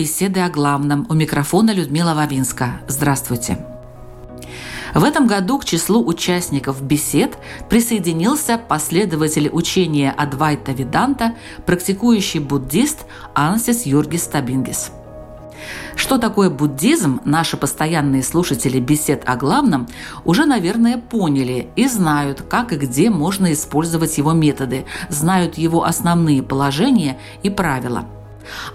«Беседы о главном». У микрофона Людмила Вавинска. Здравствуйте. В этом году к числу участников бесед присоединился последователь учения Адвайта Виданта, практикующий буддист Ансис Юргис Табингис. Что такое буддизм, наши постоянные слушатели бесед о главном уже, наверное, поняли и знают, как и где можно использовать его методы, знают его основные положения и правила –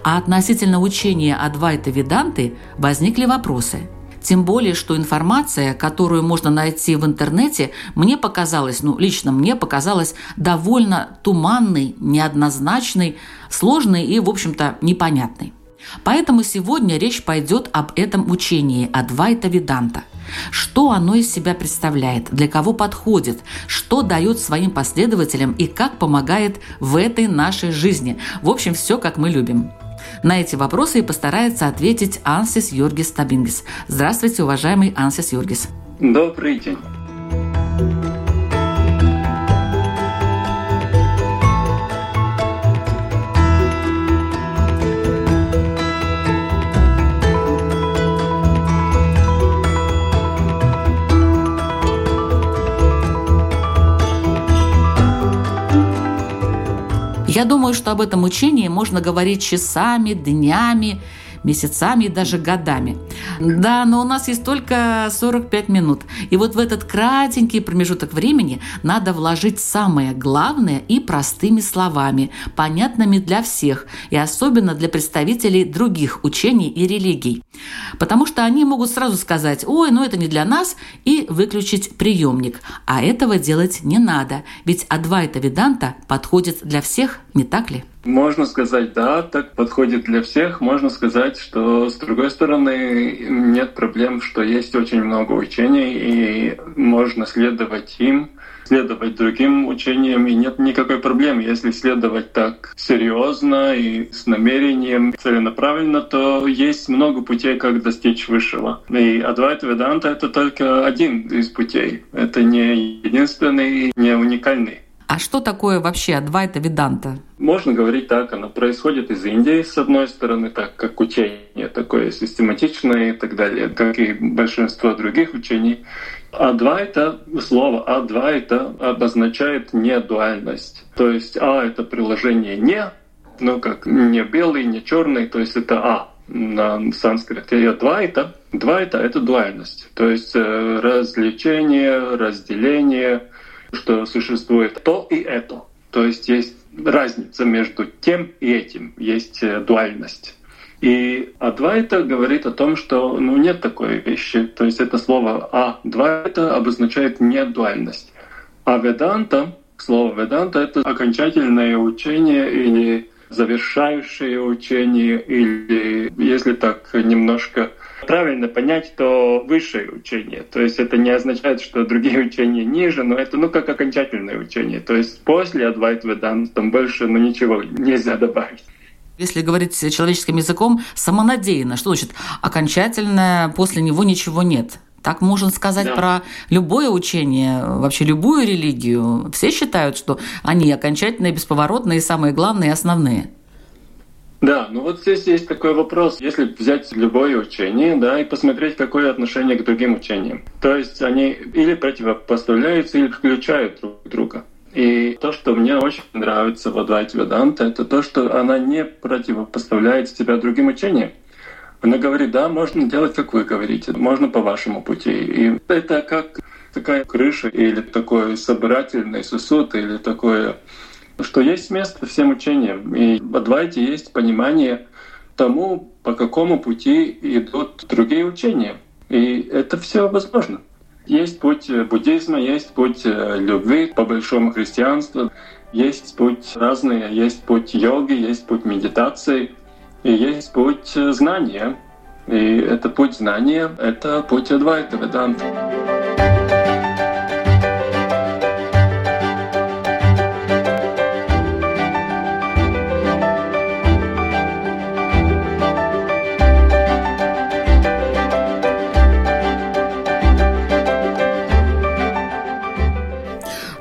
а относительно учения Адвайта Веданты возникли вопросы. Тем более, что информация, которую можно найти в интернете, мне показалась, ну, лично мне показалась довольно туманной, неоднозначной, сложной и, в общем-то, непонятной. Поэтому сегодня речь пойдет об этом учении Адвайта Веданта. Что оно из себя представляет, для кого подходит, что дает своим последователям и как помогает в этой нашей жизни. В общем, все как мы любим. На эти вопросы и постарается ответить Ансис Юргис Табингис. Здравствуйте, уважаемый Ансис Юргис. Добрый день. Я думаю, что об этом учении можно говорить часами, днями, месяцами и даже годами. Да, но у нас есть только 45 минут. И вот в этот кратенький промежуток времени надо вложить самое главное и простыми словами, понятными для всех, и особенно для представителей других учений и религий. Потому что они могут сразу сказать «Ой, ну это не для нас» и выключить приемник. А этого делать не надо, ведь Адвайта Веданта подходит для всех, не так ли? Можно сказать, да, так подходит для всех. Можно сказать, что с другой стороны нет проблем, что есть очень много учений, и можно следовать им, следовать другим учениям, и нет никакой проблемы. Если следовать так серьезно и с намерением целенаправленно, то есть много путей, как достичь высшего. И Адвайта Веданта — это только один из путей. Это не единственный, не уникальный. А что такое вообще Адвайта Веданта? Можно говорить так, оно происходит из Индии, с одной стороны, так как учение такое систематичное и так далее, как и большинство других учений. Адвайта, слово Адвайта обозначает недуальность. То есть А — это приложение «не», ну как не белый, не черный, то есть это А на санскрите. И Адвайта, Двайта — это дуальность. То есть э, развлечение, разделение — что существует то и это. То есть есть разница между тем и этим, есть э, дуальность. И Адвайта говорит о том, что ну, нет такой вещи. То есть это слово Адвайта обозначает недуальность. А Веданта, слово Веданта — это окончательное учение или завершающее учение, или, если так немножко правильно понять, то высшее учение. То есть это не означает, что другие учения ниже, но это ну как окончательное учение. То есть после Адвайт Ведан там больше ну, ничего нельзя добавить. Если говорить человеческим языком, самонадеянно. Что значит окончательно, после него ничего нет? Так можно сказать да. про любое учение, вообще любую религию. Все считают, что они окончательные, бесповоротные, самые главные и основные. Да, ну вот здесь есть такой вопрос. Если взять любое учение, да, и посмотреть, какое отношение к другим учениям. То есть они или противопоставляются, или включают друг друга. И то, что мне очень нравится в Адвайте Веданта, это то, что она не противопоставляет себя другим учениям. Она говорит, да, можно делать, как вы говорите, можно по вашему пути. И это как такая крыша или такой собирательный сосуд или такое что есть место всем учениям. И в Адвайте есть понимание тому, по какому пути идут другие учения. И это все возможно. Есть путь буддизма, есть путь э, любви по большому христианству, есть путь разные, есть путь йоги, есть путь медитации, и есть путь знания. И это путь знания, это путь Адвайта Веданта.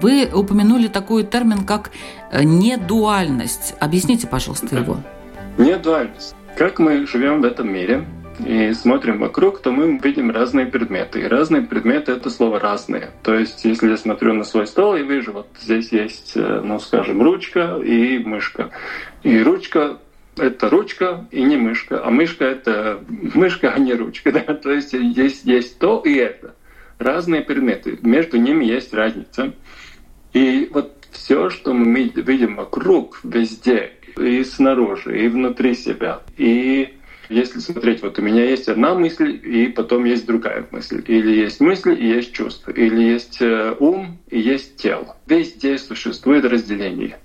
Вы упомянули такой термин, как э, недуальность. Объясните, пожалуйста, его. Недуальность. Как мы живем в этом мире и смотрим вокруг, то мы видим разные предметы. И разные предметы — это слово «разные». То есть, если я смотрю на свой стол и вижу, вот здесь есть, э, ну, скажем, ручка и мышка. И ручка это ручка и не мышка, а мышка это мышка, а не ручка. Да? То есть есть, есть то и это. Разные предметы. Между ними есть разница. И вот все, что мы видим вокруг, везде, и снаружи, и внутри себя, и если смотреть, вот у меня есть одна мысль, и потом есть другая мысль. Или есть мысль, и есть чувство. Или есть э, ум, и есть тело. Везде существует разделение.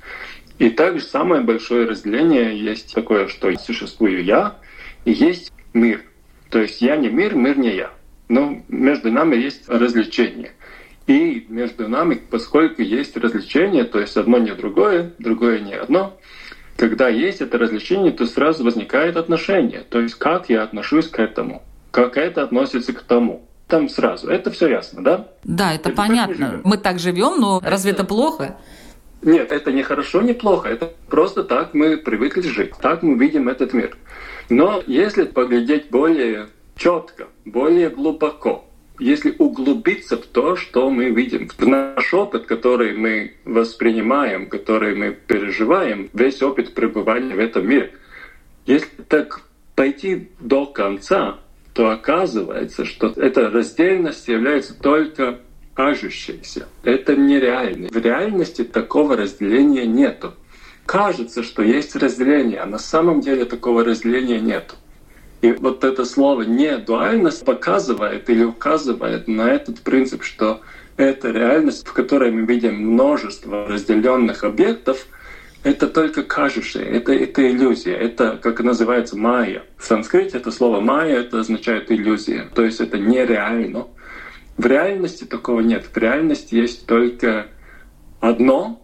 И также самое большое разделение есть такое, что существую я, и есть мир. То есть я не мир, мир не я. Но между нами есть развлечение. И между нами, поскольку есть развлечение, то есть одно не другое, другое не одно, когда есть это развлечение, то сразу возникает отношение. То есть как я отношусь к этому, как это относится к тому. Там сразу. Это все ясно, да? Да, это, это понятно. Мы так живем, но это... разве это плохо? Нет, это не хорошо, не плохо. Это просто так мы привыкли жить. Так мы видим этот мир. Но если поглядеть более четко, более глубоко, если углубиться в то, что мы видим, в наш опыт, который мы воспринимаем, который мы переживаем, весь опыт пребывания в этом мире, если так пойти до конца, то оказывается, что эта раздельность является только кажущейся. Это нереально. В реальности такого разделения нету. Кажется, что есть разделение, а на самом деле такого разделения нету. И вот это слово «не дуальность» показывает или указывает на этот принцип, что эта реальность, в которой мы видим множество разделенных объектов, это только кажущее, это, это иллюзия, это, как называется, майя. В санскрите это слово майя, это означает иллюзия, то есть это нереально. В реальности такого нет. В реальности есть только одно,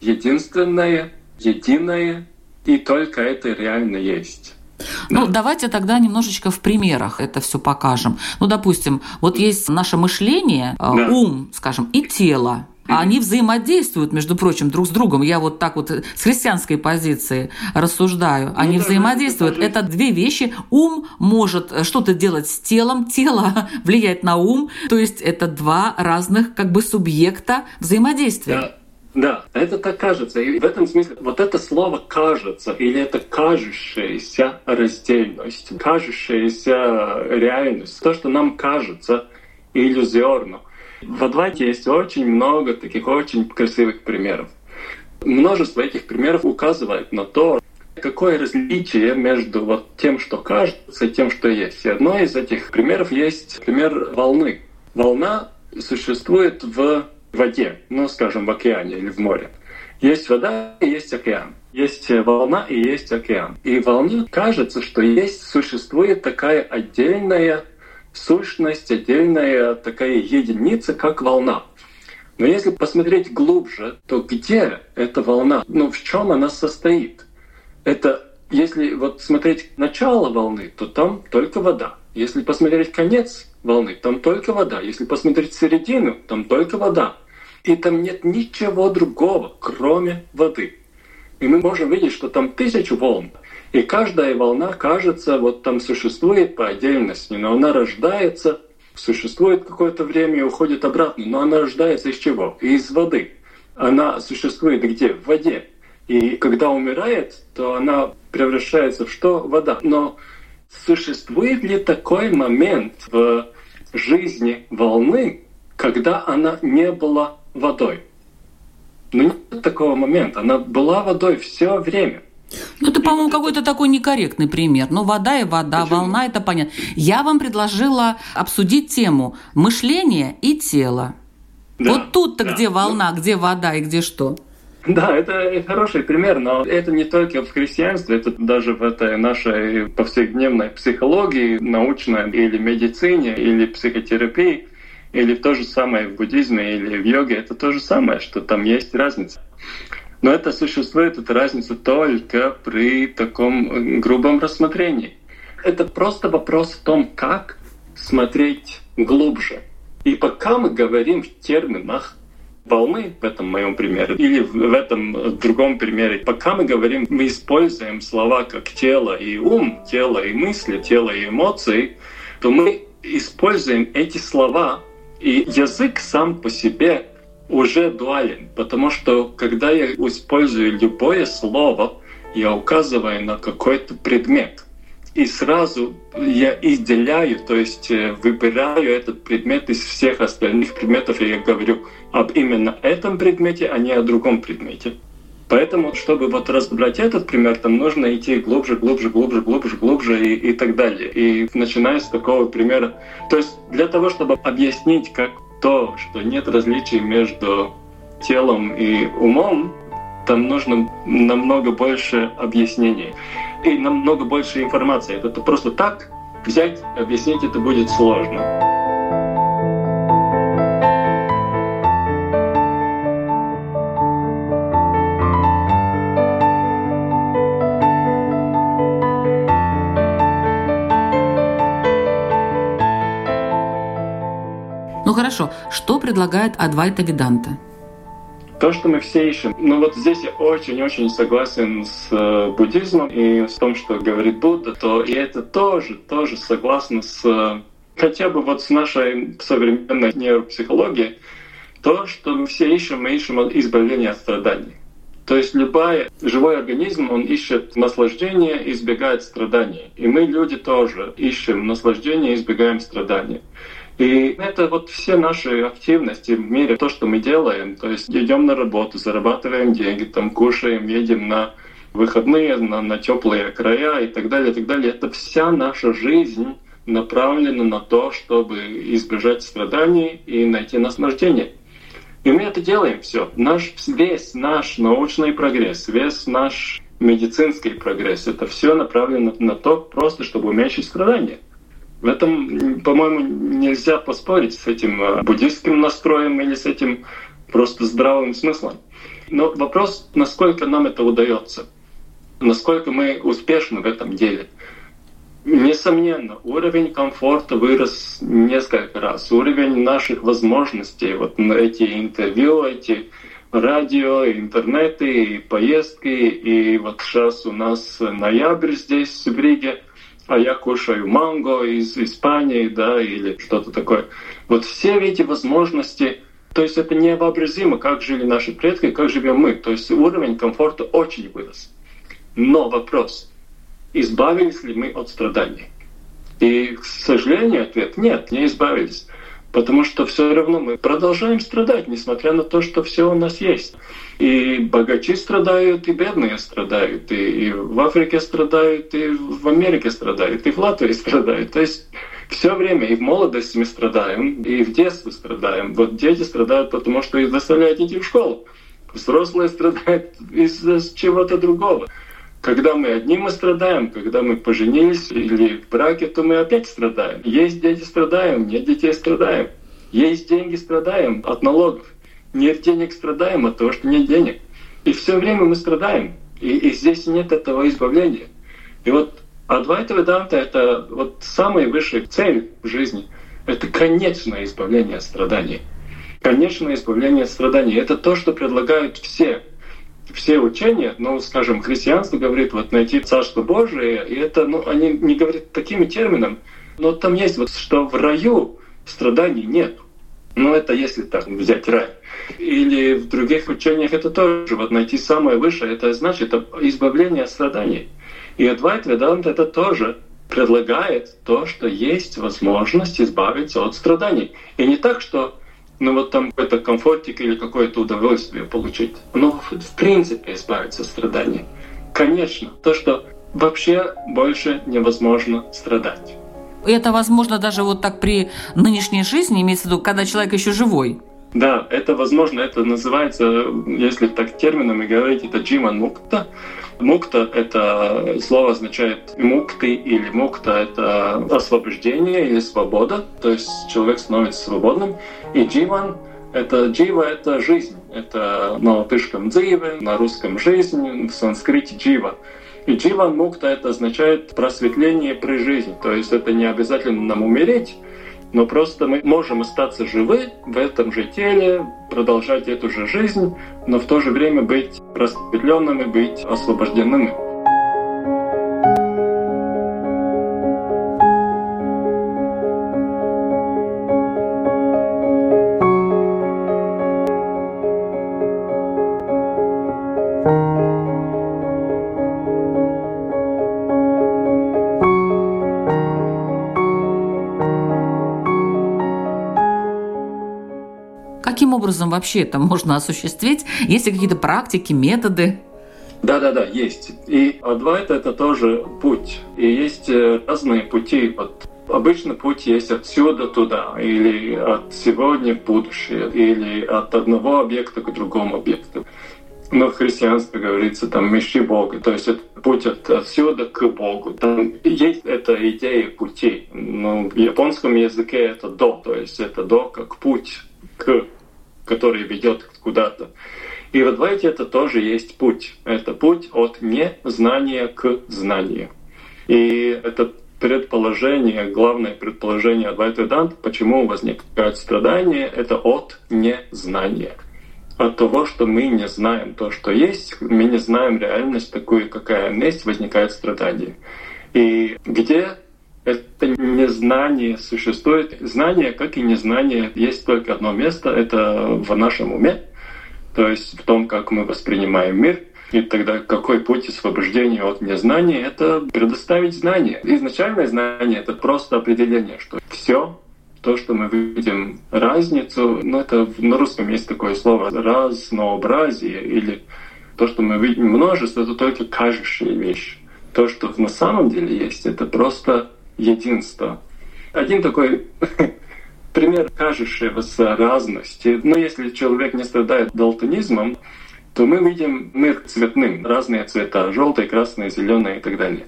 единственное, единое, и только это реально есть. Ну, давайте тогда немножечко в примерах это все покажем. Ну, допустим, вот есть наше мышление, э, да. ум, скажем, и тело. А они взаимодействуют, между прочим, друг с другом. Я вот так вот с христианской позиции рассуждаю. Они ну, взаимодействуют. Да, это две вещи. Ум может что-то делать с телом, тело влияет на ум. То есть это два разных как бы субъекта взаимодействия. Да. Да, это так кажется. И в этом смысле вот это слово «кажется» или это кажущаяся раздельность, кажущаяся реальность, то, что нам кажется иллюзорно. В Адвайте есть очень много таких очень красивых примеров. Множество этих примеров указывает на то, какое различие между вот тем, что кажется, и тем, что есть. И одно из этих примеров есть пример волны. Волна существует в воде, ну, скажем, в океане или в море. Есть вода и есть океан. Есть волна и есть океан. И волне кажется, что есть, существует такая отдельная сущность, отдельная такая единица, как волна. Но если посмотреть глубже, то где эта волна? Ну, в чем она состоит? Это если вот смотреть начало волны, то там только вода. Если посмотреть конец волны, там только вода. Если посмотреть середину, там только вода. И там нет ничего другого, кроме воды. И мы можем видеть, что там тысячу волн. И каждая волна, кажется, вот там существует по отдельности, но она рождается, существует какое-то время и уходит обратно. Но она рождается из чего? Из воды. Она существует где? В воде. И когда умирает, то она превращается в что? Вода. Но существует ли такой момент в жизни волны, когда она не была водой? Но нет такого момента. Она была водой все время. Ну, это, по-моему, какой-то такой некорректный пример. Ну, вода и вода, Почему? волна – это понятно. Я вам предложила обсудить тему мышления и тела. Да, вот тут-то да, где волна, где вода и где что? Да, это хороший пример, но это не только в христианстве, это даже в этой нашей повседневной психологии, научной или медицине, или психотерапии, или то же самое в буддизме или в йоге, это то же самое, что там есть разница. Но это существует, эта разница только при таком грубом рассмотрении. Это просто вопрос в том, как смотреть глубже. И пока мы говорим в терминах волны в этом моем примере или в этом другом примере, пока мы говорим, мы используем слова как тело и ум, тело и мысли, тело и эмоции, то мы используем эти слова, и язык сам по себе уже дуален, потому что когда я использую любое слово, я указываю на какой-то предмет. И сразу я изделяю, то есть э, выбираю этот предмет из всех остальных предметов, и я говорю об именно этом предмете, а не о другом предмете. Поэтому, чтобы вот разобрать этот пример, там нужно идти глубже, глубже, глубже, глубже, глубже и, и так далее. И начиная с такого примера. То есть для того, чтобы объяснить, как то, что нет различий между телом и умом, там нужно намного больше объяснений и намного больше информации. Это просто так взять, объяснить это будет сложно. Ну хорошо, что предлагает Адвайта Веданта? То, что мы все ищем. Ну вот здесь я очень-очень согласен с э, буддизмом и с том, что говорит Будда, то и это тоже, тоже согласно с хотя бы вот с нашей современной нейропсихологией, то, что мы все ищем, мы ищем избавление от страданий. То есть любой живой организм, он ищет наслаждение, избегает страданий. И мы, люди, тоже ищем наслаждение, избегаем страданий. И это вот все наши активности в мире, то, что мы делаем, то есть идем на работу, зарабатываем деньги, там кушаем, едем на выходные, на, на теплые края и так далее, и так далее. Это вся наша жизнь направлена на то, чтобы избежать страданий и найти наслаждение. И мы это делаем все. Наш, весь наш научный прогресс, весь наш медицинский прогресс, это все направлено на то, просто чтобы уменьшить страдания. В этом, по-моему, нельзя поспорить с этим э, буддийским настроем или с этим просто здравым смыслом. Но вопрос, насколько нам это удается, насколько мы успешны в этом деле. Несомненно, уровень комфорта вырос несколько раз. Уровень наших возможностей, вот эти интервью, эти радио, интернеты, и поездки, и вот сейчас у нас ноябрь здесь, в Риге — а я кушаю манго из Испании, да, или что-то такое. Вот все эти возможности, то есть это невообразимо, как жили наши предки, как живем мы. То есть уровень комфорта очень вырос. Но вопрос, избавились ли мы от страданий? И, к сожалению, ответ – нет, не избавились. Потому что все равно мы продолжаем страдать, несмотря на то, что все у нас есть. И богачи страдают, и бедные страдают, и, и в Африке страдают, и в Америке страдают, и в Латвии страдают. То есть все время и в молодости мы страдаем, и в детстве страдаем. Вот дети страдают, потому что их заставляют идти в школу. Взрослые страдают из-за чего-то другого. Когда мы одни мы страдаем, когда мы поженились или в браке, то мы опять страдаем. Есть дети страдаем, нет детей страдаем. Есть деньги страдаем от налогов. Нет денег страдаем от того, что нет денег. И все время мы страдаем. И, и здесь нет этого избавления. И вот Адвайта Веданта — это вот самая высшая цель в жизни. Это конечное избавление от страданий. Конечное избавление от страданий. Это то, что предлагают все все учения, ну, скажем, христианство говорит вот найти Царство Божие, и это, ну, они не говорят такими терминами, но там есть вот, что в раю страданий нет. Ну, это если так взять рай. Или в других учениях это тоже, вот найти самое высшее, это значит избавление от страданий. И Адвайт Ведант это тоже предлагает то, что есть возможность избавиться от страданий. И не так, что ну вот там какой-то комфортик или какое-то удовольствие получить. Но в принципе избавиться от страданий. Конечно, то, что вообще больше невозможно страдать. Это возможно даже вот так при нынешней жизни, имеется в виду, когда человек еще живой. Да, это возможно, это называется, если так терминами говорить, это джиман мукта. Мукта — это слово означает мукты или мукта — это освобождение или свобода, то есть человек становится свободным. И дживан — это джива — это жизнь, это на латышском дзиве, на русском жизнь, в санскрите джива. И дживан мукта это означает просветление при жизни. То есть это не обязательно нам умереть, но просто мы можем остаться живы в этом же теле, продолжать эту же жизнь, но в то же время быть просветленными, быть освобожденными. Образом вообще это можно осуществить? Есть ли какие-то практики, методы? Да-да-да, есть. И Адвайта — это тоже путь. И есть э, разные пути. Вот обычно путь есть отсюда туда, или от сегодня в будущее, или от одного объекта к другому объекту. Но в христианстве говорится там «мещи Бога», то есть это путь от, отсюда к Богу. Там есть эта идея пути. Но в японском языке это «до», то есть это «до» как путь к который ведет куда-то. И в Адвайте это тоже есть путь. Это путь от незнания к знанию. И это предположение, главное предположение Адвайта Дант, почему возникают страдания, это от незнания. От того, что мы не знаем то, что есть, мы не знаем реальность такую, какая есть, возникает страдание. И где это незнание существует. Знание, как и незнание, есть только одно место — это в нашем уме, то есть в том, как мы воспринимаем мир. И тогда какой путь освобождения от незнания — это предоставить знание. Изначальное знание — это просто определение, что все то, что мы видим разницу, ну это на русском есть такое слово разнообразие или то, что мы видим множество, это только кажущие вещи. То, что на самом деле есть, это просто единства. Один такой пример кажущегося разности. Но если человек не страдает далтонизмом, то мы видим мир цветным, разные цвета, желтый, красный, зеленый и так далее.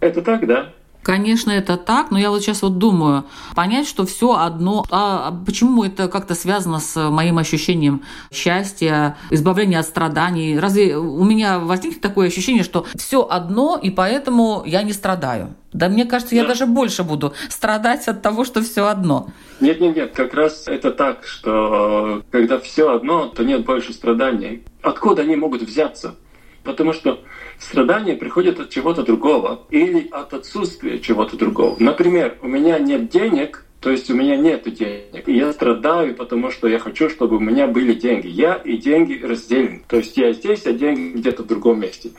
Это так, да? Конечно, это так, но я вот сейчас вот думаю, понять, что все одно, а почему это как-то связано с моим ощущением счастья, избавления от страданий? Разве у меня возникнет такое ощущение, что все одно, и поэтому я не страдаю? Да мне кажется, я да. даже больше буду страдать от того, что все одно. Нет, нет, нет, как раз это так, что когда все одно, то нет больше страданий. Откуда они могут взяться? Потому что страдания приходят от чего-то другого или от отсутствия чего-то другого. Например, у меня нет денег, то есть у меня нет денег. И я страдаю, потому что я хочу, чтобы у меня были деньги. Я и деньги разделены. То есть я здесь, а деньги где-то в другом месте.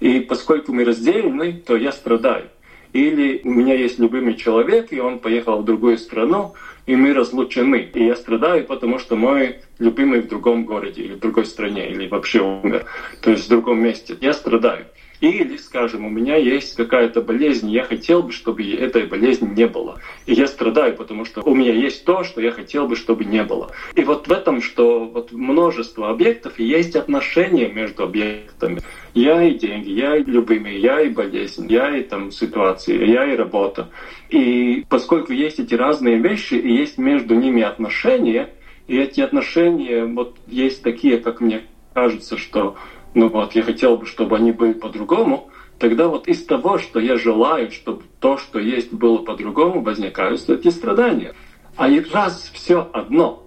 И поскольку мы разделены, то я страдаю. Или у меня есть любимый человек, и он поехал в другую страну, и мы разлучены. И я страдаю, потому что мой любимый в другом городе, или в другой стране, или вообще умер, то есть в другом месте. Я страдаю. Или, скажем, у меня есть какая-то болезнь, я хотел бы, чтобы этой болезни не было. И я страдаю, потому что у меня есть то, что я хотел бы, чтобы не было. И вот в этом, что вот множество объектов, и есть отношения между объектами. Я и деньги, я и любимый, я и болезнь, я и там ситуации, я и работа. И поскольку есть эти разные вещи, и есть между ними отношения, и эти отношения вот есть такие, как мне кажется, что ну вот, я хотел бы, чтобы они были по-другому, тогда вот из того, что я желаю, чтобы то, что есть, было по-другому, возникают эти страдания. А и раз все одно,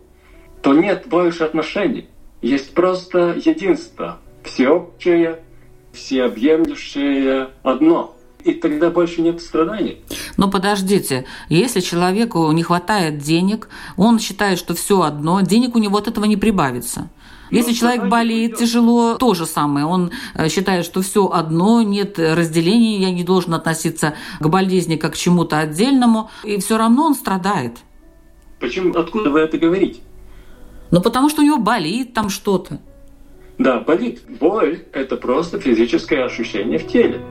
то нет больше отношений. Есть просто единство, всеобщее, всеобъемлющее одно. И тогда больше нет страданий. Но подождите, если человеку не хватает денег, он считает, что все одно, денег у него от этого не прибавится. Если человек болеет тяжело, то же самое. Он э, считает, что все одно, нет разделения, я не должен относиться к болезни как к чему-то отдельному, и все равно он страдает. Почему? Откуда вы это говорите? Ну, потому что у него болит там что-то. Да, болит. Боль – это просто физическое ощущение в теле.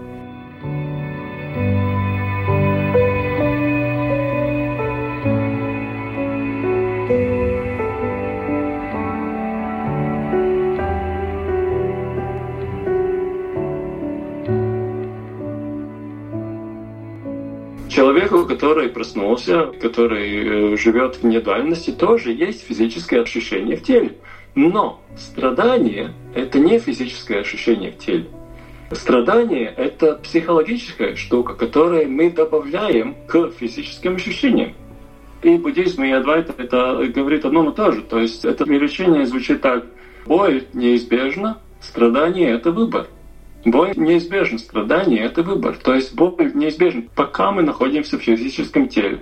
Который проснулся, который э, живет в недуальности, тоже есть физическое ощущение в теле. Но страдание – это не физическое ощущение в теле. Страдание – это психологическая штука, которую мы добавляем к физическим ощущениям. И буддизм, и адвайта это говорит одно и то же. То есть это лечение звучит так. Боль неизбежна, страдание – это выбор. Боль неизбежна, страдание – это выбор. То есть боль неизбежна, пока мы находимся в физическом теле.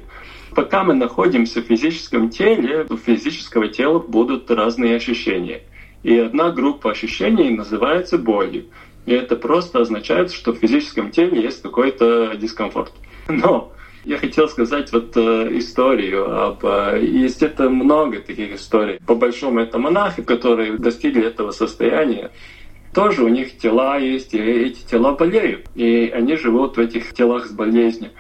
Пока мы находимся в физическом теле, у физического тела будут разные ощущения. И одна группа ощущений называется болью. И это просто означает, что в физическом теле есть какой-то дискомфорт. Но я хотел сказать вот э, историю об... Э, есть это много таких историй. По большому это монахи, которые достигли этого состояния тоже у них тела есть, и эти тела болеют. И они живут в этих телах с болезнью.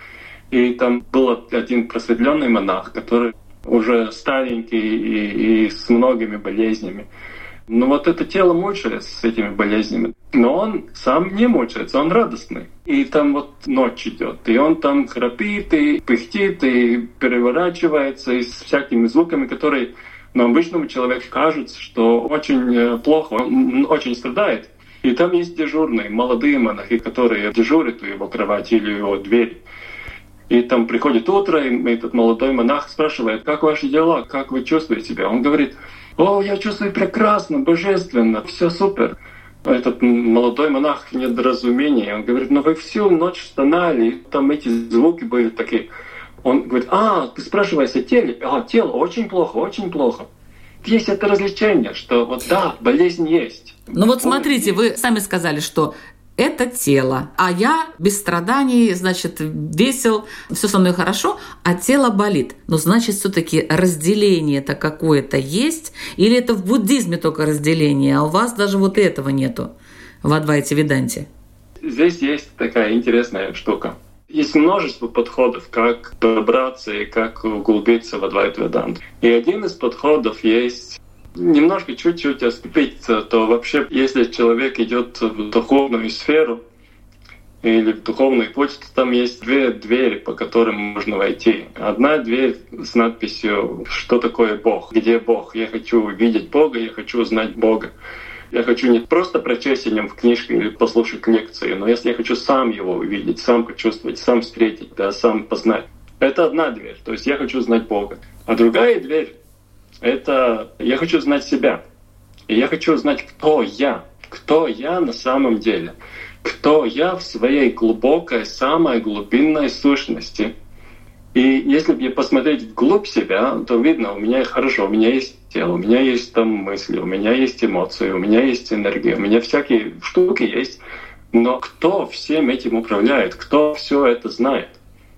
И там был один просветленный монах, который уже старенький и, и с многими болезнями. Но вот это тело мучается с этими болезнями. Но он сам не мучается, он радостный. И там вот ночь идет, и он там храпит, и пыхтит, и переворачивается, и с всякими звуками, которые но обычному человеку кажется, что очень э, плохо, он очень страдает. И там есть дежурные, молодые монахи, которые дежурят у его кровати или его двери. И там приходит утро, и этот молодой монах спрашивает, как ваши дела, как вы чувствуете себя? Он говорит, о, я чувствую прекрасно, божественно, все супер. Этот молодой монах недоразумение, он говорит, ну вы всю ночь стонали, там эти звуки были такие. Он говорит, а, ты спрашиваешь о теле? А, тело очень плохо, очень плохо. Есть это развлечение, что вот да, болезнь есть. Ну вот смотрите, вы сами сказали, что это тело, а я без страданий, значит, весел, все со мной хорошо, а тело болит. Но значит, все-таки разделение это какое-то есть, или это в буддизме только разделение, а у вас даже вот этого нету в Адвайте Веданте? Здесь есть такая интересная штука. Есть множество подходов, как добраться и как углубиться в Адвайт Ведант. И один из подходов есть немножко чуть-чуть отступиться, то вообще, если человек идет в духовную сферу или в духовный путь, то там есть две двери, по которым можно войти. Одна дверь с надписью «Что такое Бог?», «Где Бог?». Я хочу увидеть Бога, я хочу узнать Бога. Я хочу не просто прочесть о нем в книжке или послушать лекции, но если я хочу сам его увидеть, сам почувствовать, сам встретить, да, сам познать. Это одна дверь, то есть я хочу знать Бога. А другая дверь — это я хочу знать себя. И я хочу знать, кто я, кто я на самом деле, кто я в своей глубокой, самой глубинной сущности — и если мне посмотреть вглубь себя, то видно, у меня хорошо, у меня есть тело, у меня есть там мысли, у меня есть эмоции, у меня есть энергия, у меня всякие штуки есть. Но кто всем этим управляет? Кто все это знает?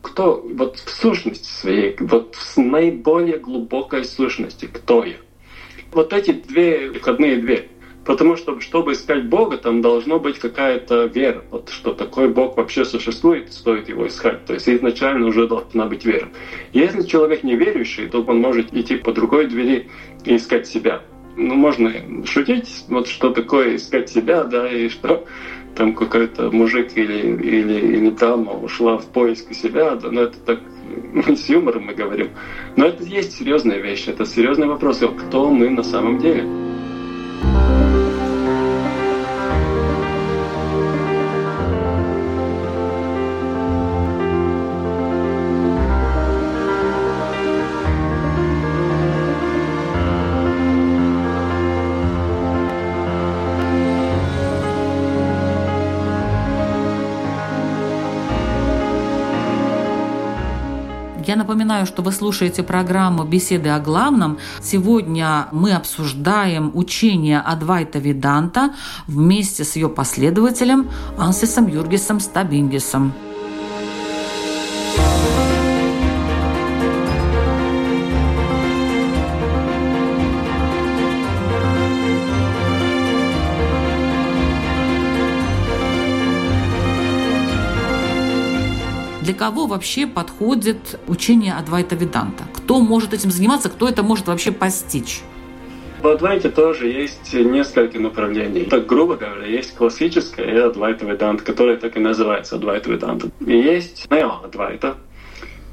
Кто вот в сущности своей, вот в наиболее глубокой сущности, кто я? Вот эти две входные двери. Потому что, чтобы искать Бога, там должно быть какая-то вера, вот, что такой Бог вообще существует, стоит его искать. То есть изначально уже должна быть вера. Если человек не верующий, то он может идти по другой двери и искать себя. Ну, можно шутить, вот что такое искать себя, да, и что там какой-то мужик или, или, или дама ушла в поиск себя, да, но это так с юмором мы говорим. Но это есть серьезная вещь, это серьезный вопрос, кто мы на самом деле. Я напоминаю, что вы слушаете программу «Беседы о главном». Сегодня мы обсуждаем учение Адвайта Виданта вместе с ее последователем Ансисом Юргисом Стабингисом. Для кого вообще подходит учение Адвайта Веданта? Кто может этим заниматься, кто это может вообще постичь? В Адвайте тоже есть несколько направлений. Так, грубо говоря, есть классическая и Адвайта Веданта, которая так и называется Адвайта Веданта. И есть Нео Адвайта.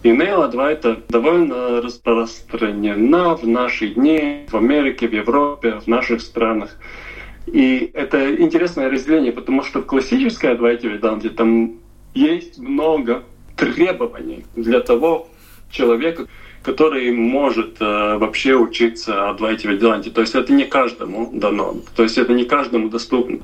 И Нео Адвайта довольно распространена в наши дни в Америке, в Европе, в наших странах. И это интересное разделение, потому что в классической Адвайте Веданте там есть много требований для того человека, который может э, вообще учиться Адвайте Веданте. То есть это не каждому дано, то есть это не каждому доступно.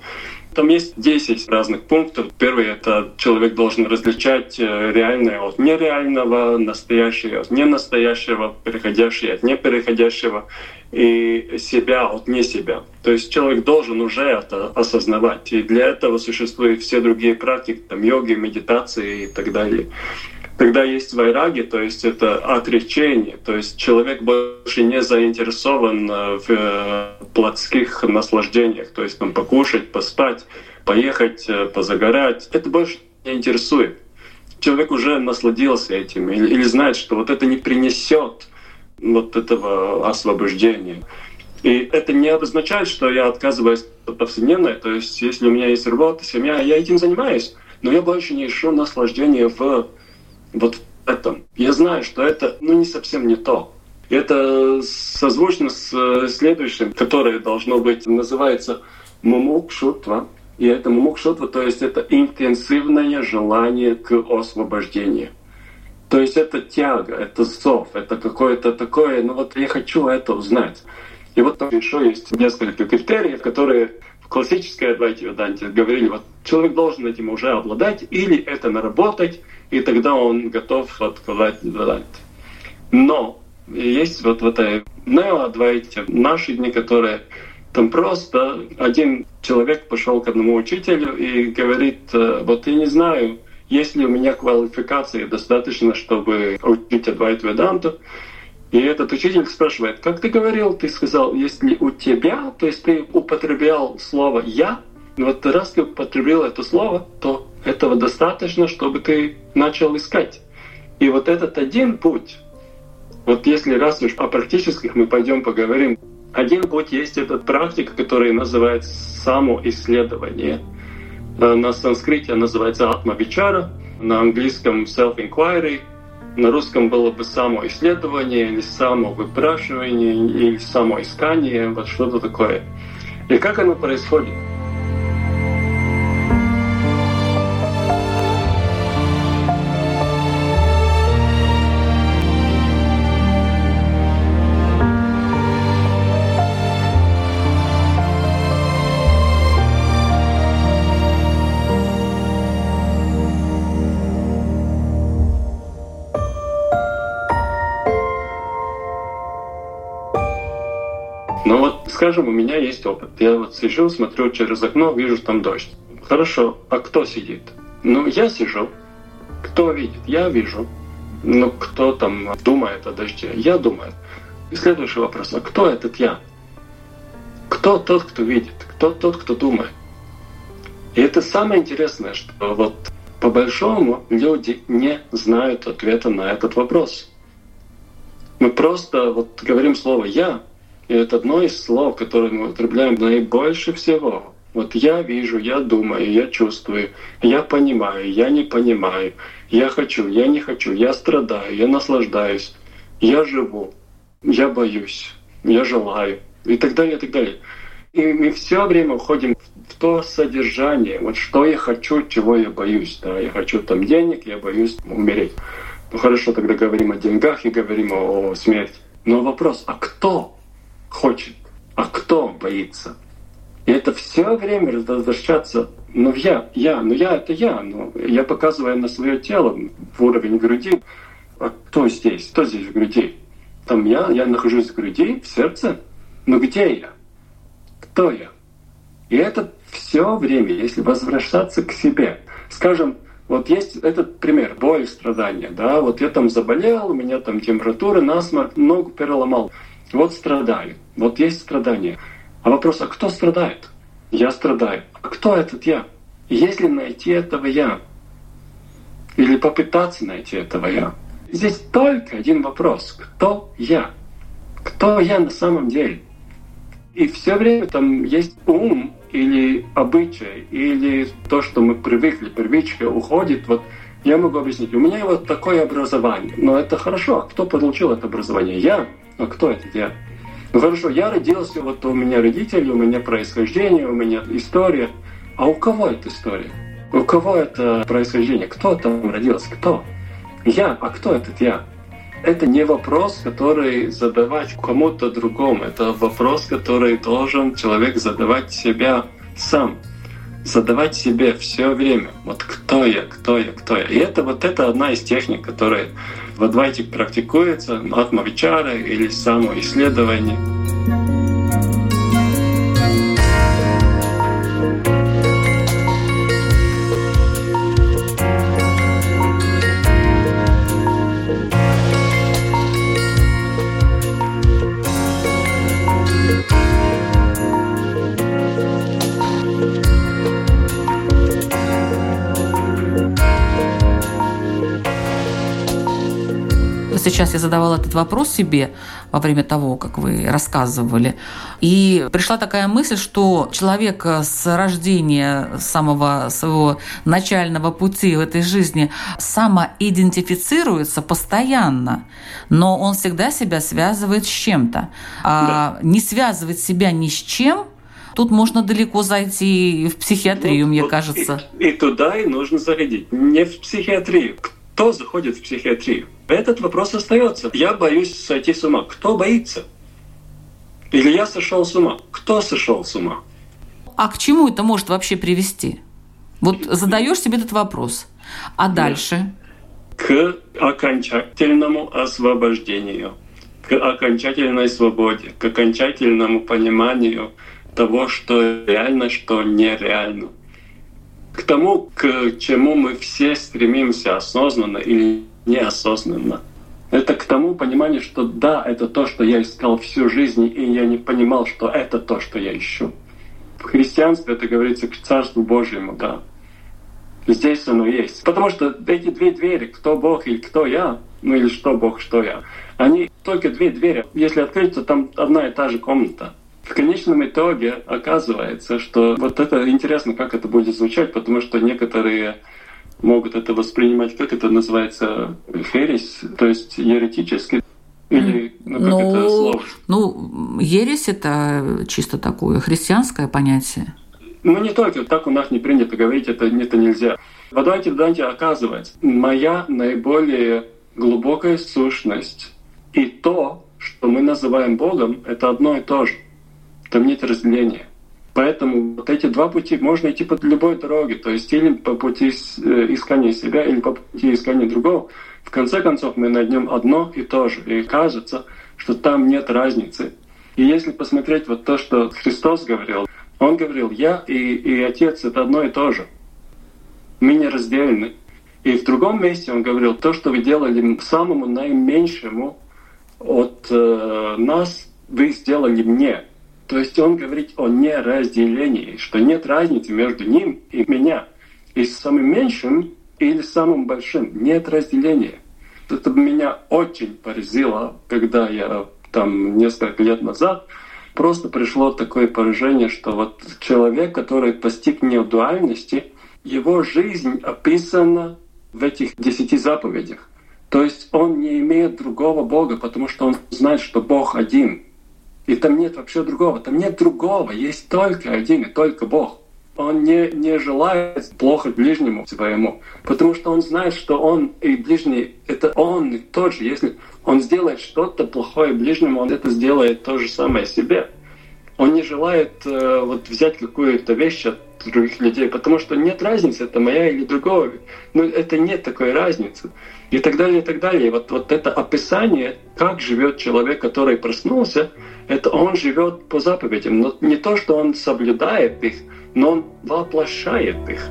Там есть 10 разных пунктов. Первый — это человек должен различать э, реальное от нереального, настоящее от ненастоящего, переходящее от непереходящего и себя от не себя. То есть человек должен уже это осознавать. И для этого существуют все другие практики, там йоги, медитации и так далее. Когда есть вайраги, то есть это отречение, то есть человек больше не заинтересован э, в э, плотских наслаждениях, то есть там покушать, поспать, поехать, э, позагорать. Это больше не интересует. Человек уже насладился этим или, или знает, что вот это не принесет вот этого освобождения. И это не обозначает, что я отказываюсь от повседневной. То есть если у меня есть работа, семья, я этим занимаюсь. Но я больше не ищу наслаждения в вот в этом. Я знаю, что это ну, не совсем не то. Это созвучно с э, следующим, которое должно быть, называется мумукшутва. И это мумукшутва, то есть это интенсивное желание к освобождению. То есть это тяга, это зов, это какое-то такое, ну вот я хочу это узнать. И вот там еще есть несколько критериев, которые в классической Адвайте Веданте говорили, вот человек должен этим уже обладать или это наработать, и тогда он готов открывать Веданте. Но есть вот в этой неоадвайте наши дни, которые там просто один человек пошел к одному учителю и говорит, «Э, вот я не знаю, есть ли у меня квалификации достаточно, чтобы учить Адвайт Веданту. И этот учитель спрашивает, как ты говорил, ты сказал, если у тебя, то есть ты употреблял слово «я», вот раз ты употребил это слово, то этого достаточно, чтобы ты начал искать. И вот этот один путь, вот если раз уж о практических мы пойдем поговорим, один путь есть этот практика, которая называется самоисследование. Э, на санскрите называется атма-вичара, на английском self-inquiry, на русском было бы самоисследование или самовыпрашивание или самоискание, вот что-то такое. И как оно происходит? Скажем, у меня есть опыт. Я вот сижу, смотрю через окно, вижу там дождь. Хорошо, а кто сидит? Ну, я сижу. Кто видит? Я вижу. Ну, кто там думает о дожде? Я думаю. И следующий вопрос. А кто этот я? Кто тот, кто видит? Кто тот, кто думает? И это самое интересное, что вот по большому люди не знают ответа на этот вопрос. Мы просто вот говорим слово «я», и это одно из слов, которое мы употребляем наибольше всего. Вот я вижу, я думаю, я чувствую, я понимаю, я не понимаю, я хочу, я не хочу, я страдаю, я наслаждаюсь, я живу, я боюсь, я желаю и так далее, и так далее. И мы все время уходим в то содержание, вот что я хочу, чего я боюсь. Да, я хочу там денег, я боюсь умереть. Ну хорошо, тогда говорим о деньгах и говорим о, о смерти. Но вопрос, а кто хочет, а кто боится. И это все время возвращаться, ну я, я, ну я это я, ну я показываю на свое тело в уровень груди. А кто здесь? Кто здесь в груди? Там я, я нахожусь в груди, в сердце. Но где я? Кто я? И это все время, если возвращаться к себе. Скажем, вот есть этот пример, боль, страдания, да, вот я там заболел, у меня там температура, насморк, ногу переломал. Вот страдали, вот есть страдания. А вопрос, а кто страдает? Я страдаю. А кто этот я? Если найти этого я, или попытаться найти этого я. Здесь только один вопрос. Кто я? Кто я на самом деле? И все время там есть ум или обычай, или то, что мы привыкли, привычка уходит. Вот я могу объяснить, у меня вот такое образование. Но это хорошо. А кто получил это образование? Я. А кто это я? Ну хорошо, я родился, вот у меня родители, у меня происхождение, у меня история. А у кого эта история? У кого это происхождение? Кто там родился? Кто? Я. А кто этот я? Это не вопрос, который задавать кому-то другому. Это вопрос, который должен человек задавать себя сам. Задавать себе все время. Вот кто я, кто я, кто я. И это вот это одна из техник, которая в Адвайте практикуется, атмавичара или самоисследование. Сейчас я задавала этот вопрос себе во время того, как вы рассказывали. И пришла такая мысль, что человек с рождения самого своего начального пути в этой жизни самоидентифицируется постоянно, но он всегда себя связывает с чем-то. А да. не связывать себя ни с чем – Тут можно далеко зайти в психиатрию, ну, мне вот кажется. И, и туда и нужно заходить. Не в психиатрию. Кто заходит в психиатрию? Этот вопрос остается. Я боюсь сойти с ума. Кто боится? Или я сошел с ума? Кто сошел с ума? А к чему это может вообще привести? Вот задаешь себе этот вопрос. А дальше? К окончательному освобождению, к окончательной свободе, к окончательному пониманию того, что реально, что нереально. К тому, к чему мы все стремимся осознанно или неосознанно. Это к тому пониманию, что да, это то, что я искал всю жизнь, и я не понимал, что это то, что я ищу. В христианстве это говорится к Царству Божьему, да. Здесь оно есть. Потому что эти две двери, кто Бог или кто я, ну или что Бог, что я, они только две двери. Если открыть, то там одна и та же комната. В конечном итоге оказывается, что вот это интересно, как это будет звучать, потому что некоторые могут это воспринимать, как это называется, хересь, то есть еретически. Или ну, как ну, это слово? Ну, ересь – это чисто такое христианское понятие. Ну, не только. Так у нас не принято говорить, это, это нельзя. В Адвайте Данте оказывается, моя наиболее глубокая сущность и то, что мы называем Богом, это одно и то же. Там нет разделения. Поэтому вот эти два пути можно идти по любой дороге, то есть или по пути э, искания себя, или по пути искания другого. В конце концов мы найдем одно и то же. И кажется, что там нет разницы. И если посмотреть вот то, что Христос говорил, Он говорил, я и, и Отец — это одно и то же. Мы не разделены. И в другом месте Он говорил, то, что вы делали самому наименьшему от э, нас, вы сделали мне. То есть он говорит о неразделении, что нет разницы между ним и меня. И с самым меньшим или самым большим нет разделения. Это меня очень поразило, когда я там несколько лет назад просто пришло такое поражение, что вот человек, который постиг неодуальности, его жизнь описана в этих десяти заповедях. То есть он не имеет другого Бога, потому что он знает, что Бог один — и там нет вообще другого. Там нет другого. Есть только один и только Бог. Он не, не желает плохо ближнему своему, потому что он знает, что он и ближний — это он тот же. Если он сделает что-то плохое ближнему, он это сделает то же самое себе. Он не желает э, вот взять какую-то вещь от других людей, потому что нет разницы, это моя или другого. Ну, это нет такой разницы. И так далее, и так далее. И вот, вот это описание, как живет человек, который проснулся, это он живет по заповедям. Но не то, что он соблюдает их, но он воплощает их.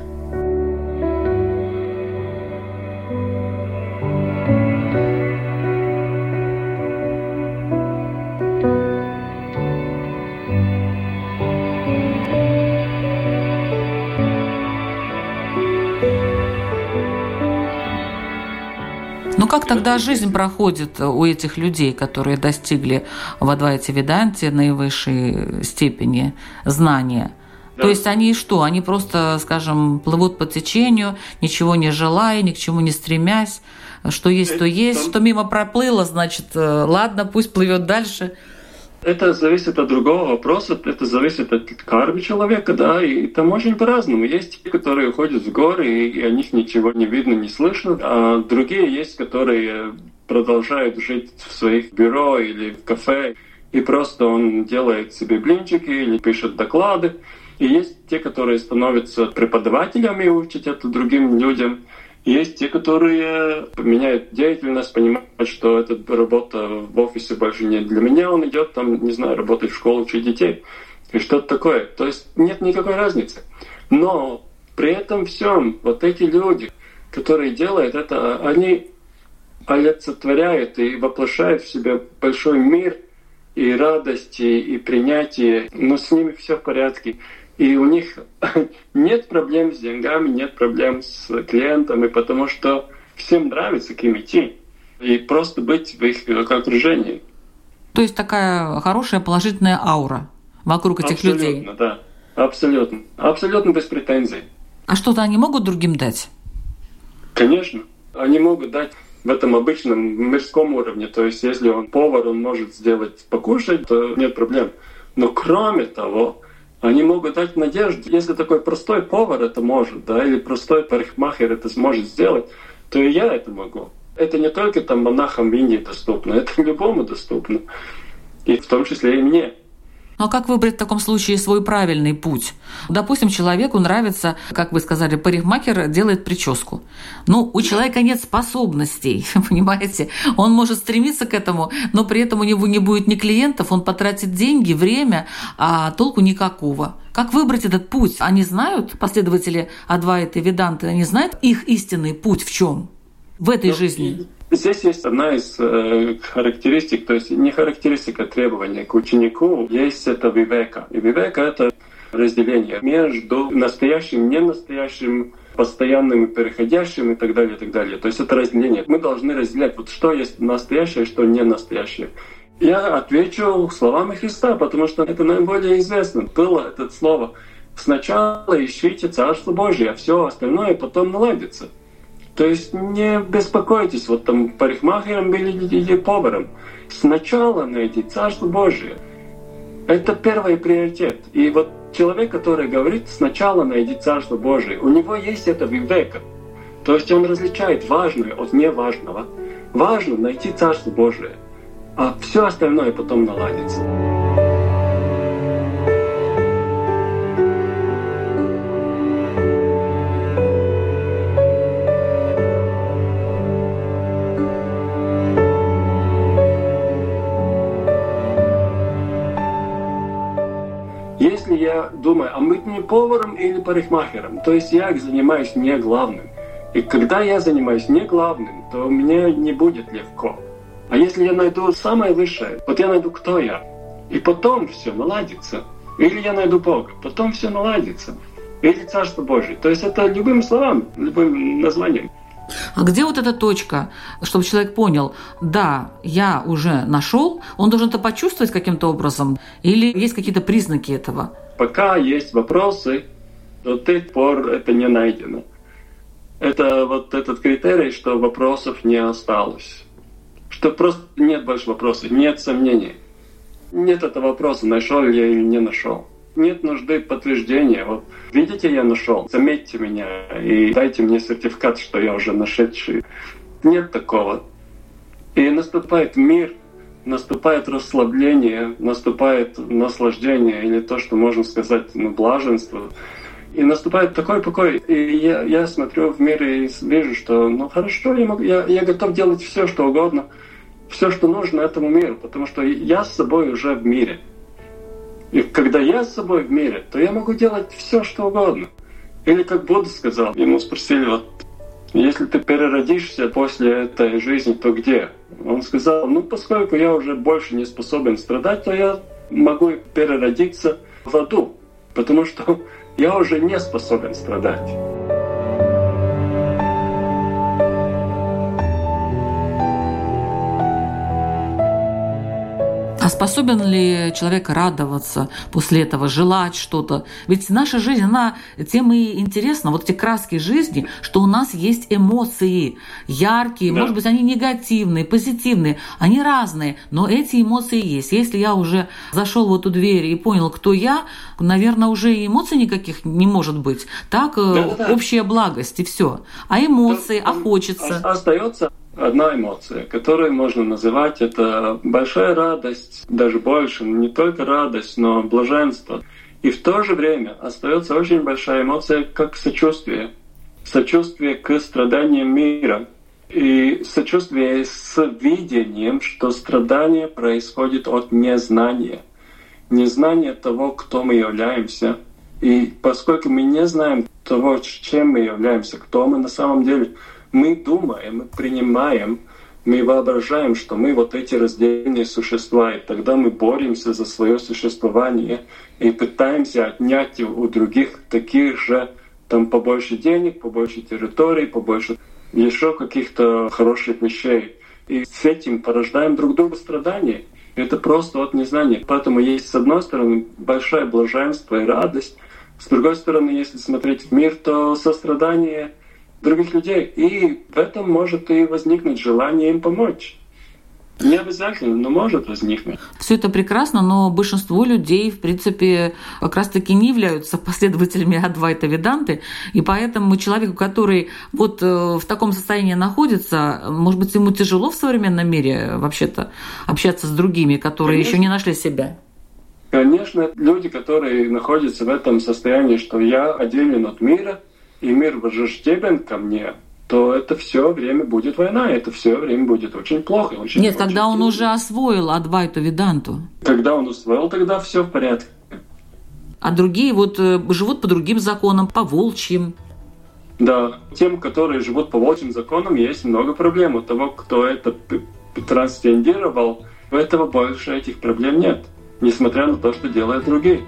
Как тогда жизнь проходит у этих людей, которые достигли в Адвайте Веданте наивысшей степени знания? Да. То есть они что? Они просто, скажем, плывут по течению, ничего не желая, ни к чему не стремясь. Что есть, то есть. Что мимо проплыло, значит, э, ладно, пусть плывет дальше. Это зависит от другого вопроса, это зависит от кармы человека, да, и там очень по-разному. Есть те, которые уходят в горы, и о них ничего не видно, не слышно, а другие есть, которые продолжают жить в своих бюро или в кафе, и просто он делает себе блинчики или пишет доклады. И есть те, которые становятся преподавателями и учат это другим людям. Есть те, которые меняют деятельность, понимают, что эта работа в офисе больше не для меня, он идет там, не знаю, работать в школу, учить детей и что-то такое. То есть нет никакой разницы. Но при этом всем вот эти люди, которые делают это, они олицетворяют и воплощают в себе большой мир и радости, и принятие, но с ними все в порядке и у них нет проблем с деньгами, нет проблем с клиентами, потому что всем нравится к ним идти и просто быть в их окружении. То есть такая хорошая положительная аура вокруг этих абсолютно, людей. Абсолютно, да. Абсолютно. Абсолютно без претензий. А что-то они могут другим дать? Конечно. Они могут дать в этом обычном мирском уровне. То есть если он повар, он может сделать покушать, то нет проблем. Но кроме того, они могут дать надежду. Если такой простой повар это может, да, или простой парикмахер это сможет сделать, то и я это могу. Это не только там монахам в Индии доступно, это любому доступно. И в том числе и мне. Ну а как выбрать в таком случае свой правильный путь? Допустим, человеку нравится, как вы сказали, парикмахер делает прическу. Ну, у человека нет способностей, понимаете? Он может стремиться к этому, но при этом у него не будет ни клиентов, он потратит деньги, время, а толку никакого. Как выбрать этот путь? Они знают, последователи Адвайты, Веданты, они знают их истинный путь в чем? В этой ну, жизни? Здесь есть одна из э, характеристик, то есть не характеристика требования к ученику, есть это вивека. И вивека — это разделение между настоящим, ненастоящим, постоянным и переходящим и так далее, и так далее. То есть это разделение. Мы должны разделять, вот что есть настоящее, что не настоящее. Я отвечу словами Христа, потому что это наиболее известно. Было это слово. Сначала ищите Царство Божие, а все остальное потом наладится. То есть не беспокойтесь, вот там парикмахером или, или поваром. Сначала найди Царство Божие. Это первый приоритет. И вот человек, который говорит, сначала найди Царство Божие, у него есть это вивека. То есть он различает важное от неважного. Важно найти Царство Божие, а все остальное потом наладится. Думаю, а быть не поваром или парикмахером. То есть я занимаюсь не главным. И когда я занимаюсь не главным, то мне не будет легко. А если я найду самое высшее, вот я найду, кто я, и потом все наладится. Или я найду Бога, потом все наладится. Или Царство Божие. То есть это любым словам, любым названием. А где вот эта точка, чтобы человек понял, да, я уже нашел, он должен это почувствовать каким-то образом, или есть какие-то признаки этого? Пока есть вопросы, до тех пор это не найдено. Это вот этот критерий, что вопросов не осталось. Что просто нет больше вопросов, нет сомнений. Нет этого вопроса, нашел я или не нашел. Нет нужды подтверждения. Вот видите, я нашел, заметьте меня и дайте мне сертификат, что я уже нашедший. Нет такого. И наступает мир, наступает расслабление, наступает наслаждение или то, что можно сказать, ну, блаженство. И наступает такой покой. И я, я смотрю в мир и вижу, что ну хорошо, я, могу, я, я готов делать все, что угодно, все, что нужно этому миру, потому что я с собой уже в мире. И когда я с собой в мире, то я могу делать все, что угодно. Или как Будда сказал, ему спросили, вот если ты переродишься после этой жизни, то где? Он сказал, ну поскольку я уже больше не способен страдать, то я могу переродиться в аду, потому что я уже не способен страдать. А способен ли человек радоваться после этого, желать что-то? Ведь наша жизнь, она тем и интересна, вот эти краски жизни, что у нас есть эмоции яркие, да. может быть, они негативные, позитивные, они разные, но эти эмоции есть. Если я уже зашел в эту дверь и понял, кто я, наверное, уже и эмоций никаких не может быть. Так, да, да, да. общая благость и все. А эмоции, а хочется. Остается одна эмоция, которую можно называть это большая радость, даже больше, не только радость, но блаженство. И в то же время остается очень большая эмоция, как сочувствие. Сочувствие к страданиям мира. И сочувствие с видением, что страдание происходит от незнания. Незнание того, кто мы являемся. И поскольку мы не знаем того, чем мы являемся, кто мы на самом деле, мы думаем, мы принимаем, мы воображаем, что мы вот эти раздельные существа, и тогда мы боремся за свое существование и пытаемся отнять у других таких же, там побольше денег, побольше территорий, побольше еще каких-то хороших вещей. И с этим порождаем друг другу страдания. Это просто от незнания. Поэтому есть, с одной стороны, большое блаженство и радость. С другой стороны, если смотреть в мир, то сострадание — других людей. И в этом может и возникнуть желание им помочь. Не обязательно, но может возникнуть. Все это прекрасно, но большинство людей, в принципе, как раз-таки не являются последователями Адвайта Веданты, и поэтому человеку, который вот э, в таком состоянии находится, может быть, ему тяжело в современном мире вообще-то общаться с другими, которые Конечно. еще не нашли себя. Конечно, люди, которые находятся в этом состоянии, что я отделен от мира – и мир враждебен ко мне, то это все время будет война, это все время будет очень плохо. Очень, Нет, очень когда он уже освоил Адвайту Веданту. Когда он усвоил, тогда все в порядке. А другие вот э, живут по другим законам, по волчьим. Да, тем, которые живут по волчьим законам, есть много проблем. У того, кто это трансцендировал, у этого больше этих проблем нет, несмотря на то, что делают другие.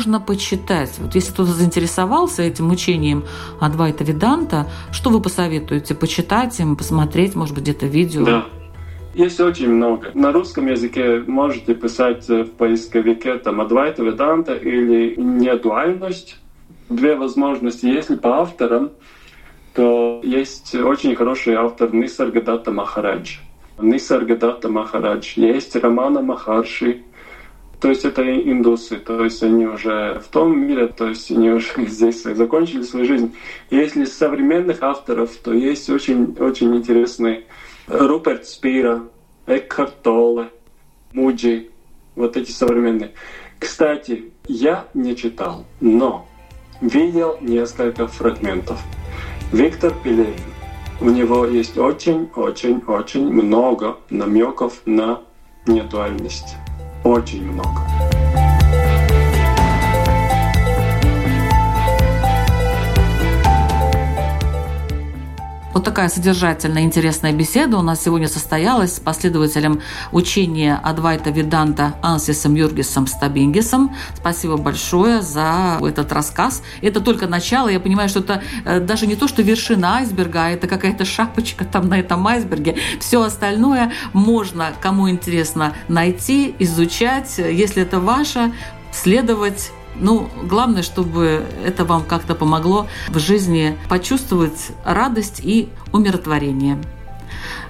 Можно почитать? Вот если кто-то заинтересовался этим учением Адвайта Веданта, что вы посоветуете почитать им, посмотреть, может быть, где-то видео? Да. Есть очень много. На русском языке можете писать в поисковике там Адвайта Веданта или недуальность. Две возможности. Если по авторам, то есть очень хороший автор Нисаргадата Махарадж. Нисаргадата Махарадж. Есть Романа Махарши, то есть это индусы, то есть они уже в том мире, то есть они уже здесь закончили свою жизнь. Если современных авторов, то есть очень, очень интересный Руперт Спира, Экхарт Толле, Муджи, вот эти современные. Кстати, я не читал, но видел несколько фрагментов. Виктор Пелевин. У него есть очень-очень-очень много намеков на нетуальность очень много. Вот такая содержательная, интересная беседа у нас сегодня состоялась с последователем учения Адвайта Виданта Ансисом Юргисом Стабингисом. Спасибо большое за этот рассказ. Это только начало. Я понимаю, что это э, даже не то, что вершина айсберга, а это какая-то шапочка там на этом айсберге. Все остальное можно, кому интересно, найти, изучать. Если это ваше, следовать ну, главное, чтобы это вам как-то помогло в жизни почувствовать радость и умиротворение.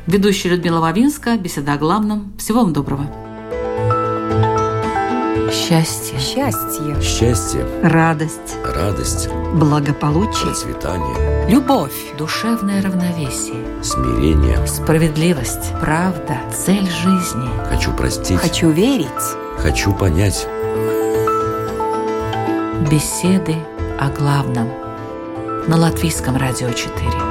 Ведущая Людмила Вавинска, беседа о главном. Всего вам доброго. Счастье. Счастье. Счастье. Радость. Радость. Благополучие. Процветание. Любовь. Душевное равновесие. Смирение. Справедливость. Правда. Цель жизни. Хочу простить. Хочу верить. Хочу понять. Беседы о главном на Латвийском радио 4.